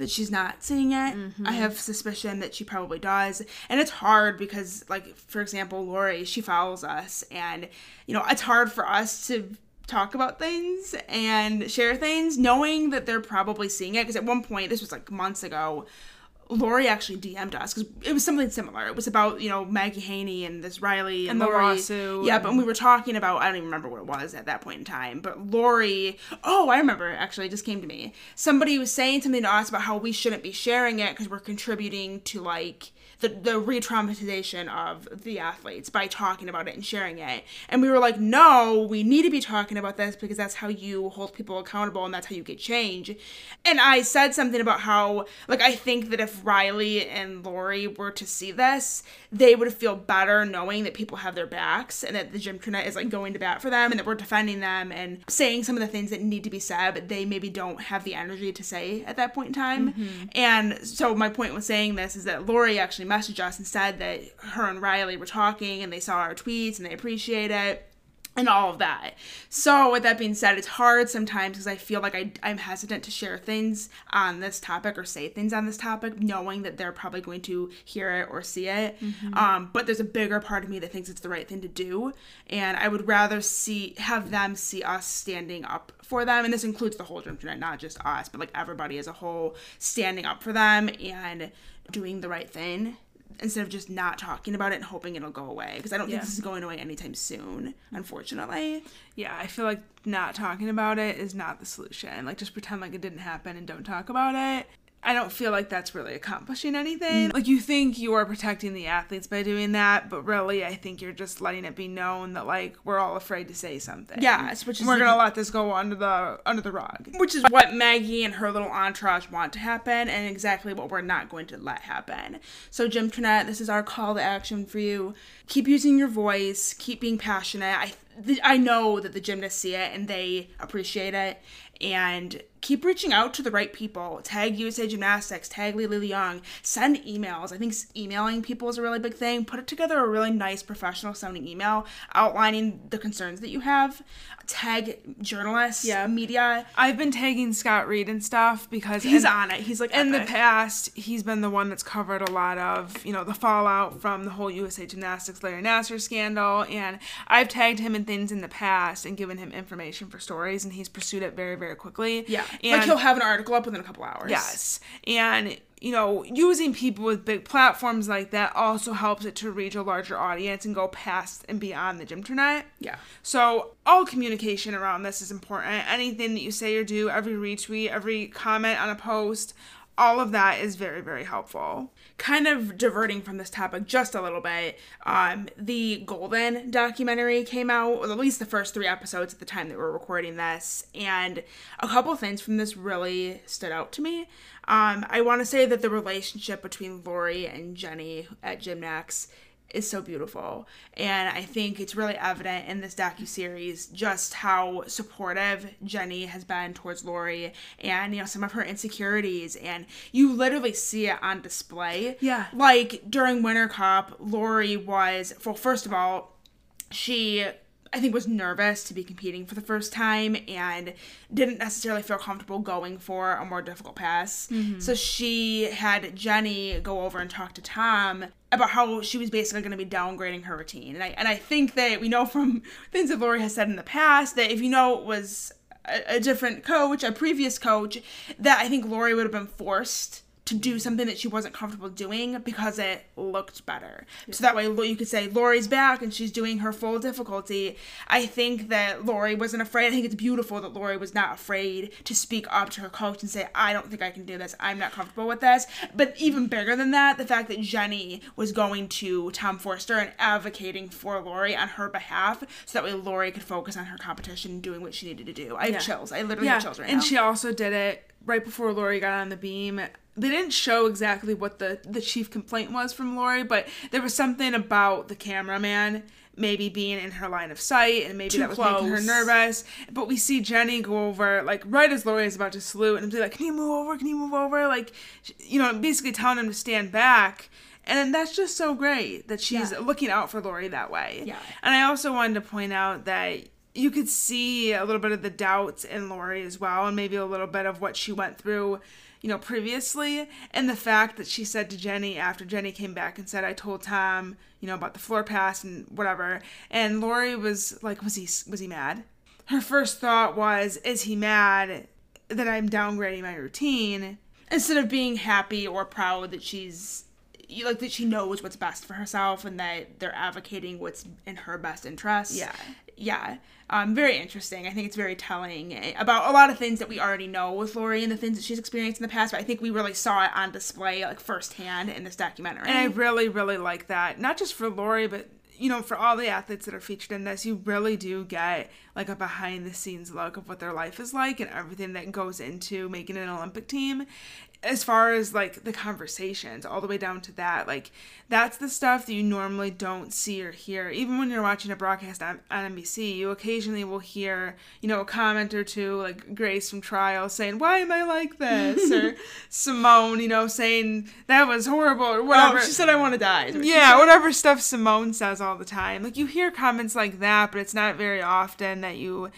A: that she's not seeing it. I mm-hmm. have suspicion that she probably does. And it's hard because, like, for example, Laurie, she follows us. And, you know, it's hard for us to talk about things and share things knowing that they're probably seeing it. Because at one point, this was like months ago, Laurie actually DM'd us because it was something similar. It was about, you know, Maggie Haney and this Riley and,
B: And the
A: Laurie.
B: lawsuit
A: Yeah, but we were talking about, I don't even remember what it was at that point in time, but Laurie, oh, I remember actually, it just came to me. Somebody was saying something to us about how we shouldn't be sharing it because we're contributing to like the, the re traumatization of the athletes by talking about it and sharing it. And we were like, no, we need to be talking about this because that's how you hold people accountable and that's how you get change. And I said something about how, like, I think that if Riley and Laurie were to see this, they would feel better knowing that people have their backs and that the Gymternet is like going to bat for them and that we're defending them and saying some of the things that need to be said, but they maybe don't have the energy to say at that point in time. Mm-hmm. And so my point with saying this is that Laurie actually messaged us and said that her and Riley were talking and they saw our tweets and they appreciate it and all of that. So, with that being said, it's hard sometimes because I feel like I, I'm hesitant to share things on this topic or say things on this topic, knowing that they're probably going to hear it or see it. Um, but there's a bigger part of me that thinks it's the right thing to do, and I would rather see have them see us standing up for them, and this includes the whole internet, not just us, but like everybody as a whole standing up for them and doing the right thing instead of just not talking about it and hoping it'll go away because I don't
B: Yeah.
A: think this is going away anytime soon, unfortunately.
B: Yeah, I feel like not talking about it is not the solution. Like just pretend like it didn't happen and don't talk about it. I don't feel like that's really accomplishing anything. Like you think you are protecting the athletes by doing that, but really I think you're just letting it be known that like we're all afraid to say something.
A: Yes, which is
B: we're gonna let this go under the under the rug.
A: Which is what Maggie and her little entourage want to happen, and exactly what we're not going to let happen. So, Gymternet, this is our call to action for you. Keep using your voice, keep being passionate. I, th- I know that the gymnasts see it and they appreciate it. And keep reaching out to the right people. Tag USA Gymnastics, tag Li Li Leung, send emails. I think emailing people is a really big thing. Put together a really nice professional sounding email outlining the concerns that you have. Tag journalists,
B: Yeah.
A: media.
B: I've been tagging Scott Reid and stuff because
A: He's
B: and-
A: on it. He's like
B: in the past, he's been the one that's covered a lot of, you know, the fallout from the whole USA Gymnastics Larry Nassar scandal. And I've tagged him in things in the past and given him information for stories, and he's pursued it very, very quickly.
A: Yeah,
B: And
A: like he'll have an article up within a couple hours.
B: Yes. And, you know, using people with big platforms like that also helps it to reach a larger audience and go past and beyond the Gymternet.
A: Yeah.
B: So, all communication around this is important. Anything that you say or do, every retweet, every comment on a post, all of that is very, very helpful.
A: Kind of diverting from this topic just a little bit. Um, the Golden documentary came out, or at least the first three episodes at the time that we're recording this, and a couple things from this really stood out to me. Um, I want to say that the relationship between Laurie and Jenny at Gym-Max is so beautiful and i think it's really evident in this docu-series just how supportive jenny has been towards lori and you know some of her insecurities and you literally see it on display
B: Yeah.
A: like during winter cup lori was well first of all she I think was nervous to be competing for the first time and didn't necessarily feel comfortable going for a more difficult pass. Mm-hmm. So she had Jenny go over and talk to Tom about how she was basically going to be downgrading her routine. And I and I think that we know from things that Laurie has said in the past that if you know it was a, a different coach, a previous coach, that I think Laurie would have been forced to do something that she wasn't comfortable doing because it looked better. So that way you could say Laurie's back and she's doing her full difficulty. I think that Laurie wasn't afraid. I think it's beautiful that Laurie was not afraid to speak up to her coach and say, I don't think I can do this. I'm not comfortable with this. But even bigger than that, the fact that Jenny was going to Tom Forster and advocating for Laurie on her behalf so that way Laurie could focus on her competition and doing what she needed to do. I have
B: Yeah.
A: chills. I literally have chills right
B: and
A: now.
B: she also did it right before Laurie got on the beam. They didn't show exactly what the the chief complaint was from Laurie, but there was something about the cameraman maybe being in her line of sight and maybe
A: Too
B: that was making her nervous. But we see Jenny go over like right as Laurie is about to salute and be like, "Can you move over? Can you move over?" Like, you know, basically telling him to stand back. And that's just so great that she's
A: Yeah.
B: looking out for Laurie that way.
A: Yeah.
B: And I also wanted to point out that you could see a little bit of the doubts in Laurie as well, and maybe a little bit of what she went through, you know, previously. And the fact that she said to Jenny after Jenny came back and said, I told Tom, you know, about the floor pass and whatever. And Laurie was like, was he, was he mad? Her first thought was, is he mad that I'm downgrading my routine?
A: instead of being happy or proud that she's you like that she knows what's best for herself and that they're advocating what's in her best interest.
B: Yeah.
A: Yeah. Um, very interesting. I think it's very telling eh, about a lot of things that we already know with Laurie and the things that she's experienced in the past, but I think we really saw it on display like firsthand in this documentary.
B: And I really, really like that. Not just for Laurie, but you know, for all the athletes that are featured in this, you really do get like a behind the scenes look of what their life is like and everything that goes into making an Olympic team. As far as like the conversations, all the way down to that, like that's the stuff that you normally don't see or hear. Even when you're watching a broadcast on, on NBC, you occasionally will hear, you know, a comment or two, like Grace from Trial saying, Why am I like this? or Simone, you know, saying that was horrible or whatever.
A: oh, she said I want to die. is what she
B: Yeah, whatever stuff Simone says all the time. Like you hear comments like that, but it's not very often that you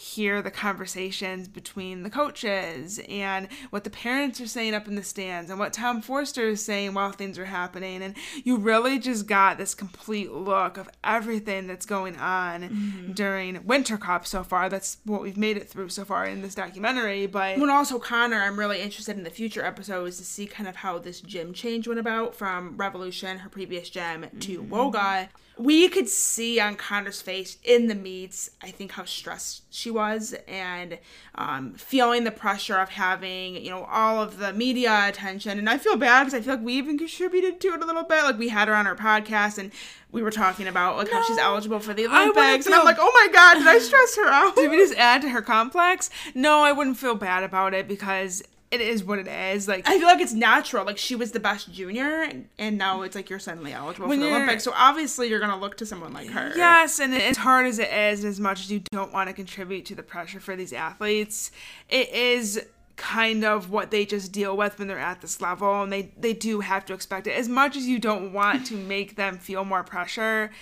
B: hear the conversations between the coaches and what the parents are saying up in the stands and what Tom Forster is saying while things are happening. And you really just got this complete look of everything that's going on mm-hmm. during Winter Cup so far. That's what we've made it through so far in this documentary. But
A: when also Konnor, I'm really interested in the future episodes to see kind of how this gym change went about from Revolution, her previous gym, to mm-hmm. Woga we could see on Konnor's face in the meets, I think how stressed she was and um, feeling the pressure of having, you know, all of the media attention. And I feel bad because I feel like we even contributed to it a little bit. Like we had her on our podcast and we were talking about like no, how she's eligible for the Olympics. And I'm like, oh my God, did I stress her out?
B: Did we just add to her complex? No, I wouldn't feel bad about it because it is what it is. Like
A: I feel like it's natural. Like she was the best junior, and now it's like you're suddenly eligible for the Olympics. So obviously you're gonna look to someone like her.
B: Yes, and as hard as it is, and as much as you don't want to contribute to the pressure for these athletes, it is kind of what they just deal with when they're at this level, and they they do have to expect it. As much as you don't want to make them feel more pressure,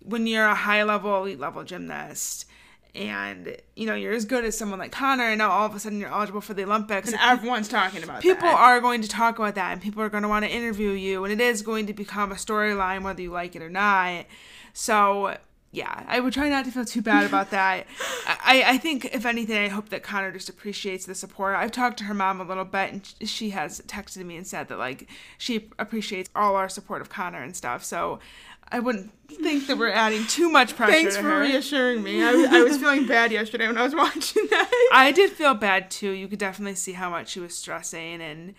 B: when you're a high level, elite level gymnast and you know you're as good as someone like Konnor, and now all of a sudden you're eligible for the Olympics,
A: and everyone's talking about.
B: People
A: that.
B: are going to talk about that, and people are going to want to interview you, and it is going to become a storyline whether you like it or not. So yeah, I would try not to feel too bad about that. I, I think, if anything, I hope that Konnor just appreciates the support. I've talked to her mom a little bit, and she has texted me and said that, like, she appreciates all our support of Konnor and stuff. So I wouldn't think that we're adding too much pressure.
A: Thanks for reassuring me. I, I was feeling bad yesterday when I was watching that.
B: I did feel bad too. You could definitely see how much she was stressing and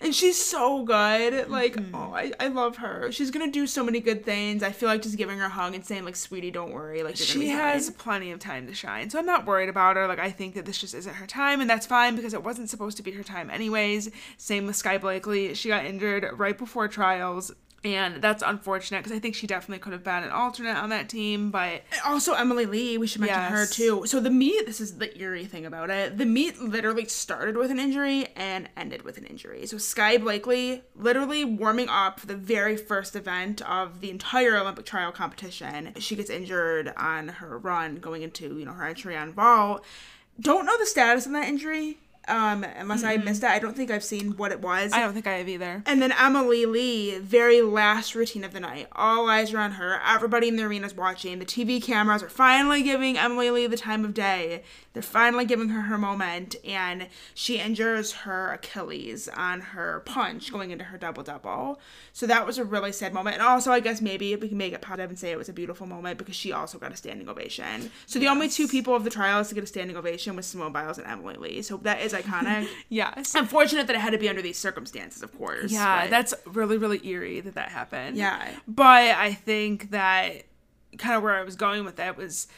A: and she's so good. Like, mm-hmm. oh, I, I love her. She's gonna do so many good things. I feel like just giving her a hug and saying like, "Sweetie, don't worry." Like,
B: she has plenty of time to shine, so I'm not worried about her. Like, I think that this just isn't her time, and that's fine because it wasn't supposed to be her time anyways. Same with Skye Blakely. She got injured right before trials and that's unfortunate because I think she definitely could have been an alternate on that team. But
A: also Emily Lee, we should mention yes. her too. So the meet, this is the eerie thing about it. The meet literally started with an injury and ended with an injury. So Skye Blakely, literally warming up for the very first event of the entire Olympic trial competition, she gets injured on her run going into you know her entry on vault. Don't know the status of that injury um, unless mm-hmm. I missed it. I don't think I've seen what it was.
B: I don't think I have either.
A: And then Emily Lee, very last routine of the night. All eyes are on her. Everybody in the arena is watching. The TV cameras are finally giving Emily Lee the time of day. They're finally giving her her moment, and she injures her Achilles on her punch going into her double double. So that was a really sad moment. And also, I guess maybe we can make it positive and say it was a beautiful moment because she also got a standing ovation. So the yes. only two people of the trials to get a standing ovation was Simone Biles and Emily Lee. So that is iconic.
B: yes.
A: Unfortunate that it had to be under these circumstances, of course.
B: Yeah, but. that's really, really eerie that that happened.
A: Yeah.
B: But I think that kind of where I was going with that was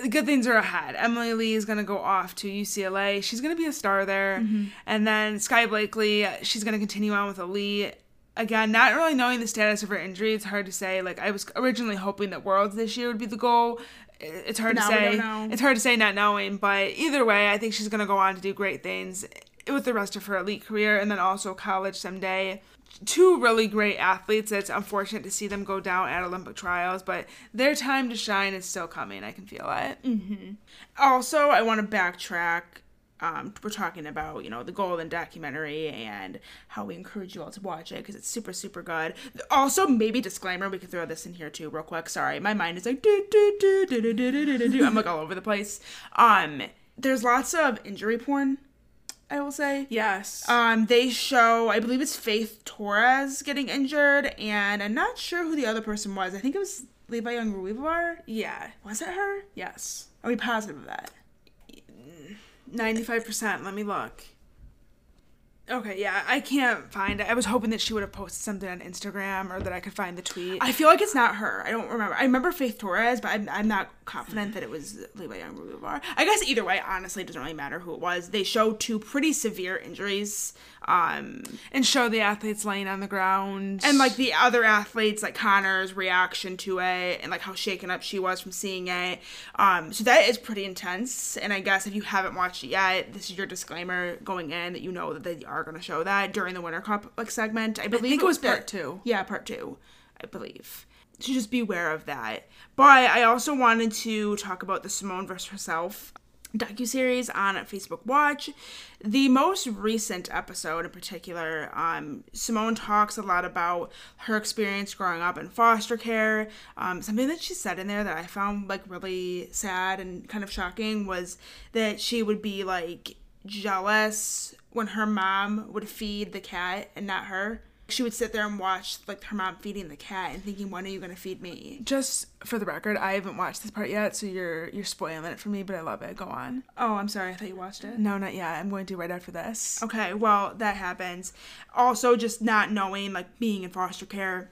B: the good things are ahead. Emily Lee is going to go off to UCLA. She's going to be a star there. Mm-hmm. And then Skye Blakely, she's going to continue on with Elite. Again, not really knowing the status of her injury, it's hard to say. Like I was originally hoping that Worlds this year would be the goal. It's hard to say. It's hard to say not knowing, but either way, I think she's going to go on to do great things with the rest of her elite career and then also college someday two really great athletes. It's unfortunate to see them go down at Olympic trials, but their time to shine is still coming. I can feel it.
A: Mm-hmm. Also, I want to backtrack. Um, we're talking about you know the golden documentary and how we encourage you all to watch it because it's super super good also maybe disclaimer we could throw this in here too real quick sorry my mind is like do, do, do, do, do, do, do, do, do. i'm like all over the place um there's lots of injury porn I will say.
B: Yes.
A: Um, they show, I believe it's Faith Torres getting injured, and I'm not sure who the other person was. I think it was Levi Jung-Ruivivar.
B: Yeah.
A: Was it her?
B: Yes.
A: Are we positive of that?
B: 95%. Let me look. Okay, yeah, I can't find it. I was hoping that she would have posted something on Instagram or that I could find the tweet.
A: I feel like it's not her. I don't remember. I remember Faith Torres, but I'm, I'm not confident that it was Levi Jung-Ruivivar. I guess either way, honestly, it doesn't really matter who it was. They show two pretty severe injuries um,
B: and show the athletes laying on the ground.
A: and like the other athletes like connor's reaction to it and like how shaken up she was from seeing it. Um, so that is pretty intense. And i guess if you haven't watched it yet this is your disclaimer going in that you know that they are going to show that during the winter cup like segment. I believe
B: I think it was part two.
A: Yeah part two i believe. So just beware of that. But i also wanted to talk about the simone versus herself docuseries on Facebook Watch. The most recent episode in particular, um, Simone talks a lot about her experience growing up in foster care. Um, something that she said in there that I found like really sad and kind of shocking was that she would be like jealous when her mom would feed the cat and not her she would sit there and watch like her mom feeding the cat and thinking, when are you gonna feed me?
B: Just for the record, I haven't watched this part yet, so you're you're spoiling it for me, but I love it. Go on.
A: Oh, I'm sorry. I thought you watched it.
B: No, not yet. I'm going to right after this.
A: Okay. Well, that happens. Also, just not knowing like being in foster care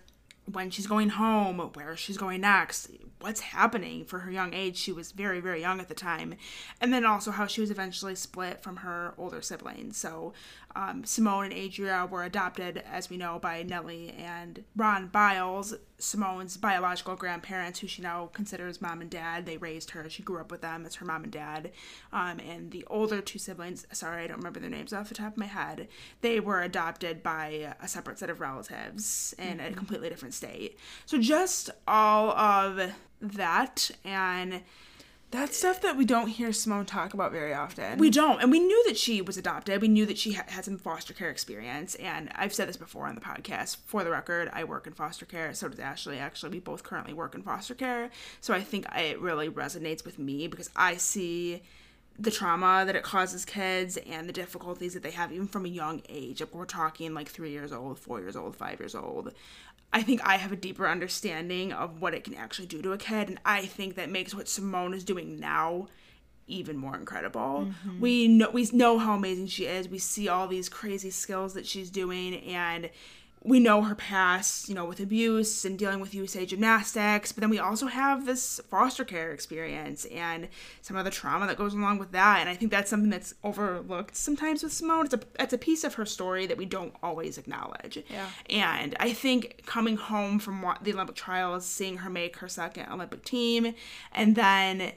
A: when she's going home, where she's going next, what's happening for her young age. She was very, very young at the time. And then also how she was eventually split from her older siblings. So um, Simone and Adria were adopted, as we know, by Nellie and Ron Biles, Simone's biological grandparents, who she now considers mom and dad. They raised her. She grew up with them as her mom and dad. Um, and the older two siblings, sorry, I don't remember their names off the top of my head, they were adopted by a separate set of relatives in mm-hmm. a completely different state. So just all of that and
B: that's stuff that we don't hear Simone talk about very often.
A: We don't. And we knew that she was adopted. We knew that she ha- had some foster care experience. And I've said this before on the podcast. For the record, I work in foster care. So does Ashley. Actually, we both currently work in foster care. So I think it really resonates with me because I see the trauma that it causes kids and the difficulties that they have even from a young age. Like we're talking like three years old, four years old, five years old. I think I have a deeper understanding of what it can actually do to a kid, and I think that makes what Simone is doing now even more incredible. Mm-hmm. We know we know how amazing she is. We see all these crazy skills that she's doing, and we know her past, you know, with abuse and dealing with USA gymnastics, but then we also have this foster care experience and some of the trauma that goes along with that. And I think that's something that's overlooked sometimes with Simone. It's a it's a piece of her story that we don't always acknowledge.
B: Yeah.
A: And I think coming home from the Olympic trials, seeing her make her second Olympic team, and then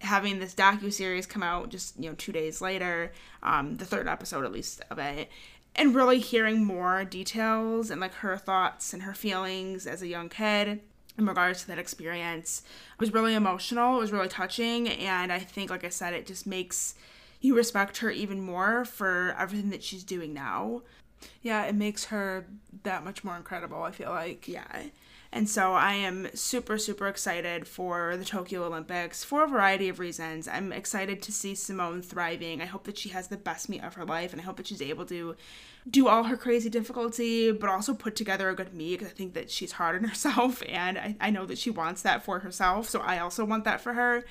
A: having this docu series come out just you know two days later, um, the third episode at least of it, and really hearing more details and like her thoughts and her feelings as a young kid in regards to that experience. It was really emotional it was really touching and i think like i said it just makes you respect her even more for everything that she's doing now.
B: Yeah it makes her that much more incredible i feel like.
A: Yeah and so I am super, super excited for the Tokyo Olympics for a variety of reasons. I'm excited to see Simone thriving. I hope that she has the best meet of her life, and I hope that she's able to do all her crazy difficulty, but also put together a good meet because I think that she's hard on herself, and I, I know that she wants that for herself. So I also want that for her.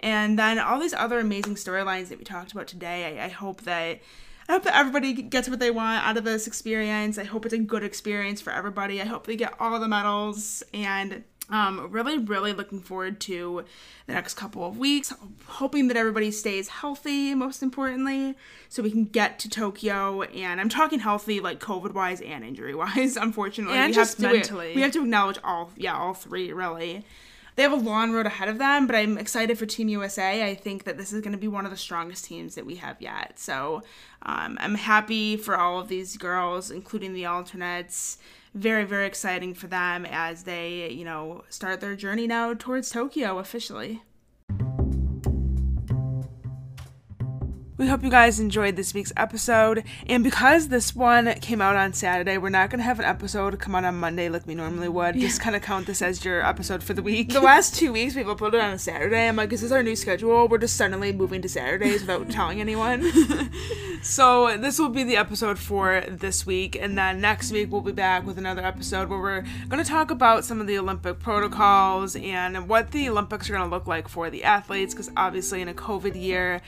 A: And then all these other amazing storylines that we talked about today, I, I hope that I hope that everybody gets what they want out of this experience. I hope it's a good experience for everybody. I hope they get all the medals and um, really, really looking forward to the next couple of weeks. Hoping that everybody stays healthy, most importantly, so we can get to Tokyo. And I'm talking healthy, like COVID wise and injury wise. Unfortunately,
B: and
A: we
B: just
A: have
B: to, mentally,
A: we have to acknowledge all, yeah, all three really they have a long road ahead of them, but I'm excited for Team USA. I think that this is going to be one of the strongest teams that we have yet. So um, I'm happy for all of these girls, including the alternates. Very, very exciting for them as they, you know, start their journey now towards Tokyo officially.
B: We hope you guys enjoyed this week's episode. And because this one came out on Saturday, we're not going to have an episode come out on Monday like we normally would. Yeah. Just kind of count this as your episode for the week.
A: The last two weeks we've uploaded it on a Saturday. I'm like, is this our new schedule? We're just suddenly moving to Saturdays without telling anyone.
B: so this will be the episode for this week. And then next week we'll be back with another episode where we're going to talk about some of the Olympic protocols and what the Olympics are going to look like for the athletes. Because obviously, in a COVID year,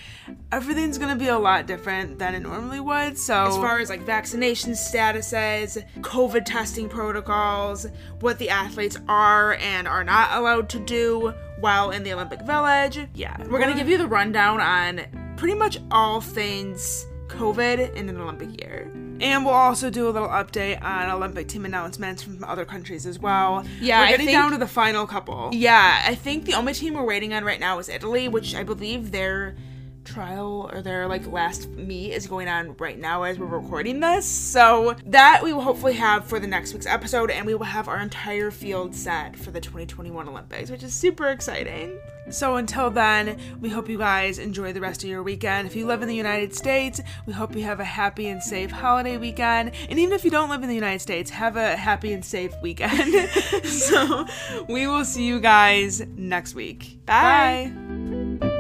B: everything's going to be a lot different than it normally would. So,
A: as far as like vaccination statuses, COVID testing protocols, what the athletes are and are not allowed to do while in the Olympic Village, yeah, we're going to give you the rundown on pretty much all things COVID in an Olympic year.
B: And we'll also do a little update on Olympic team announcements from other countries as well.
A: Yeah,
B: we're getting think, down to the final couple.
A: Yeah, I think the only team we're waiting on right now is Italy, which I believe they're
B: trial or their like last meet is going on right now as we're recording this. So that we will hopefully have for the next week's episode, and we will have our entire field set for the 2021 Olympics, which is super exciting. So until then, we hope you guys enjoy the rest of your weekend. If you live in the United States, we hope you have a happy and safe holiday weekend. And even if you don't live in the United States, have a happy and safe weekend. so we will see you guys next week. Bye. Bye.